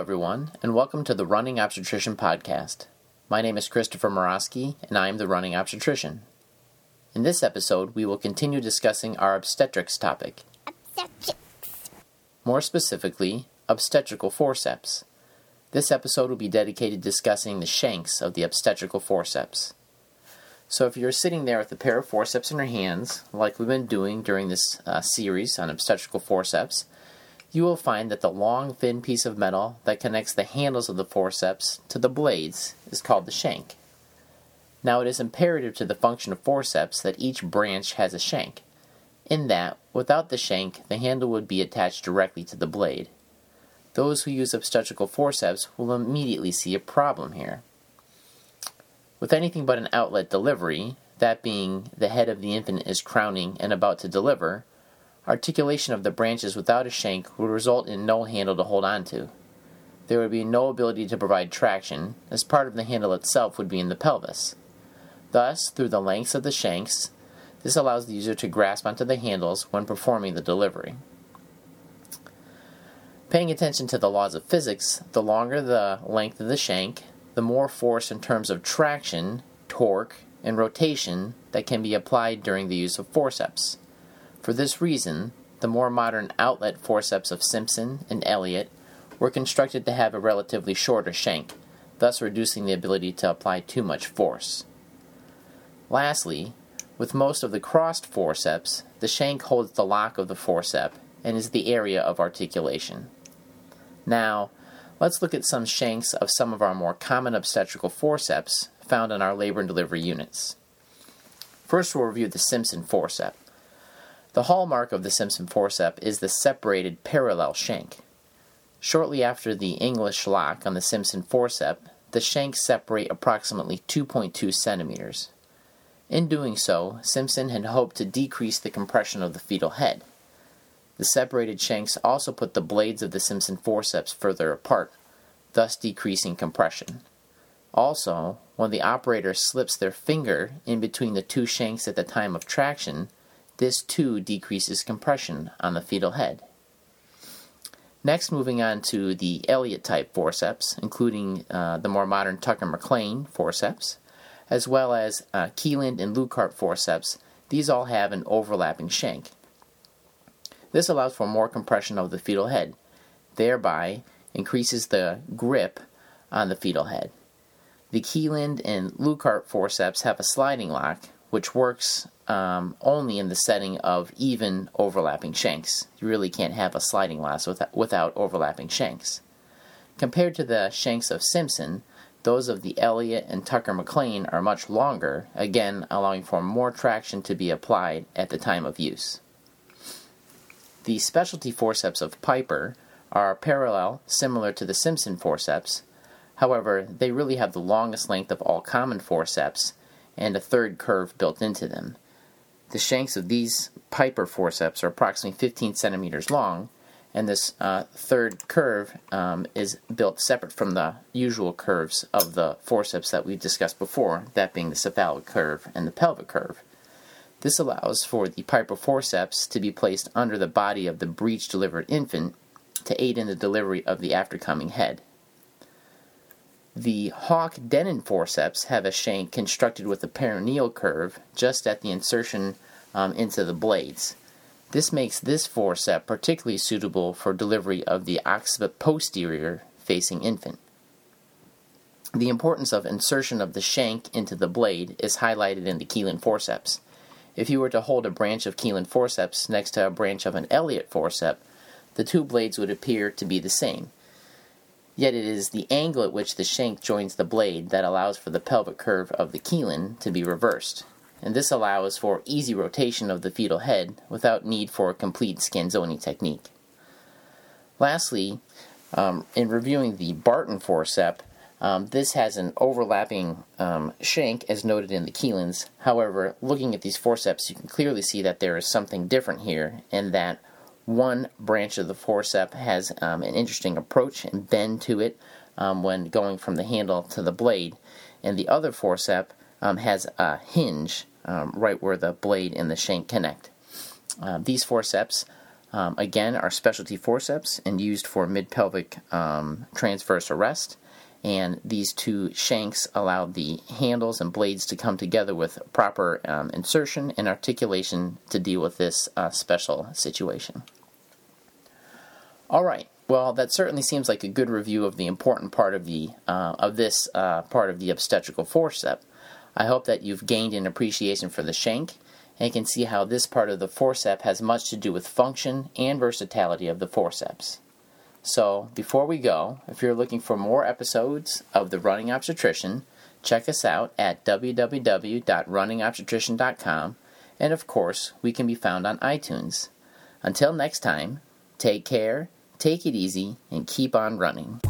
everyone, and welcome to the Running Obstetrician Podcast. My name is Christopher Morosky, and I am the Running Obstetrician. In this episode, we will continue discussing our obstetrics topic. Obstetrics. More specifically, obstetrical forceps. This episode will be dedicated to discussing the shanks of the obstetrical forceps. So, if you're sitting there with a pair of forceps in your hands, like we've been doing during this uh, series on obstetrical forceps, you will find that the long, thin piece of metal that connects the handles of the forceps to the blades is called the shank. Now, it is imperative to the function of forceps that each branch has a shank, in that, without the shank, the handle would be attached directly to the blade. Those who use obstetrical forceps will immediately see a problem here. With anything but an outlet delivery, that being the head of the infant is crowning and about to deliver, articulation of the branches without a shank would result in no handle to hold on to. There would be no ability to provide traction, as part of the handle itself would be in the pelvis. Thus, through the lengths of the shanks, this allows the user to grasp onto the handles when performing the delivery. Paying attention to the laws of physics, the longer the length of the shank, the more force in terms of traction, torque, and rotation that can be applied during the use of forceps. For this reason, the more modern outlet forceps of Simpson and Elliott were constructed to have a relatively shorter shank, thus reducing the ability to apply too much force. Lastly, with most of the crossed forceps, the shank holds the lock of the forcep and is the area of articulation. Now, let's look at some shanks of some of our more common obstetrical forceps found in our labor and delivery units. First, we'll review the Simpson forcep. The hallmark of the Simpson forcep is the separated parallel shank. Shortly after the English lock on the Simpson forcep, the shanks separate approximately 2.2 centimeters. In doing so, Simpson had hoped to decrease the compression of the fetal head. The separated shanks also put the blades of the Simpson forceps further apart, thus decreasing compression. Also, when the operator slips their finger in between the two shanks at the time of traction, this too decreases compression on the fetal head. Next, moving on to the Elliott type forceps, including uh, the more modern Tucker McLane forceps, as well as uh, Kielland and Luikart forceps, these all have an overlapping shank. This allows for more compression of the fetal head, thereby increases the grip on the fetal head. The Kielland and Luikart forceps have a sliding lock, which works um, only in the setting of even overlapping shanks. You really can't have a sliding lasso without, without overlapping shanks. Compared to the shanks of Simpson, those of the Elliott and Tucker McLane are much longer, again allowing for more traction to be applied at the time of use. The specialty forceps of Piper are parallel, similar to the Simpson forceps. However, they really have the longest length of all common forceps and a third curve built into them. The shanks of these Piper forceps are approximately 15 centimeters long, and this uh, third curve um, is built separate from the usual curves of the forceps that we've discussed before, that being the cephalic curve and the pelvic curve. This allows for the Piper forceps to be placed under the body of the breech delivered infant to aid in the delivery of the aftercoming head. The Hawk Dennen forceps have a shank constructed with a perineal curve just at the insertion um, into the blades. This makes this forcep particularly suitable for delivery of the occiput posterior facing infant. The importance of insertion of the shank into the blade is highlighted in the Kielland forceps. If you were to hold a branch of Kielland forceps next to a branch of an Elliott forcep, the two blades would appear to be the same. Yet it is the angle at which the shank joins the blade that allows for the pelvic curve of the Kielland to be reversed and this allows for easy rotation of the fetal head without need for a complete Scanzoni technique. Lastly, um, in reviewing the Barton forceps, um, this has an overlapping um, shank as noted in the Kiellands. However, looking at these forceps, you can clearly see that there is something different here, and that one branch of the forcep has um, an interesting approach and bend to it um, when going from the handle to the blade, and the other forcep um, has a hinge um, right where the blade and the shank connect. Uh, these forceps Um, again, are specialty forceps and used for mid pelvic um, transverse arrest. And these two shanks allow the handles and blades to come together with proper um, insertion and articulation to deal with this uh, special situation. All right. Well, that certainly seems like a good review of the important part of the uh, of this uh, part of the obstetrical forceps. I hope that you've gained an appreciation for the shank and can see how this part of the forceps has much to do with function and versatility of the forceps. So, before we go, if you're looking for more episodes of The Running Obstetrician, check us out at www.runningobstetrician.com, and of course, we can be found on iTunes. Until next time, take care, take it easy, and keep on running.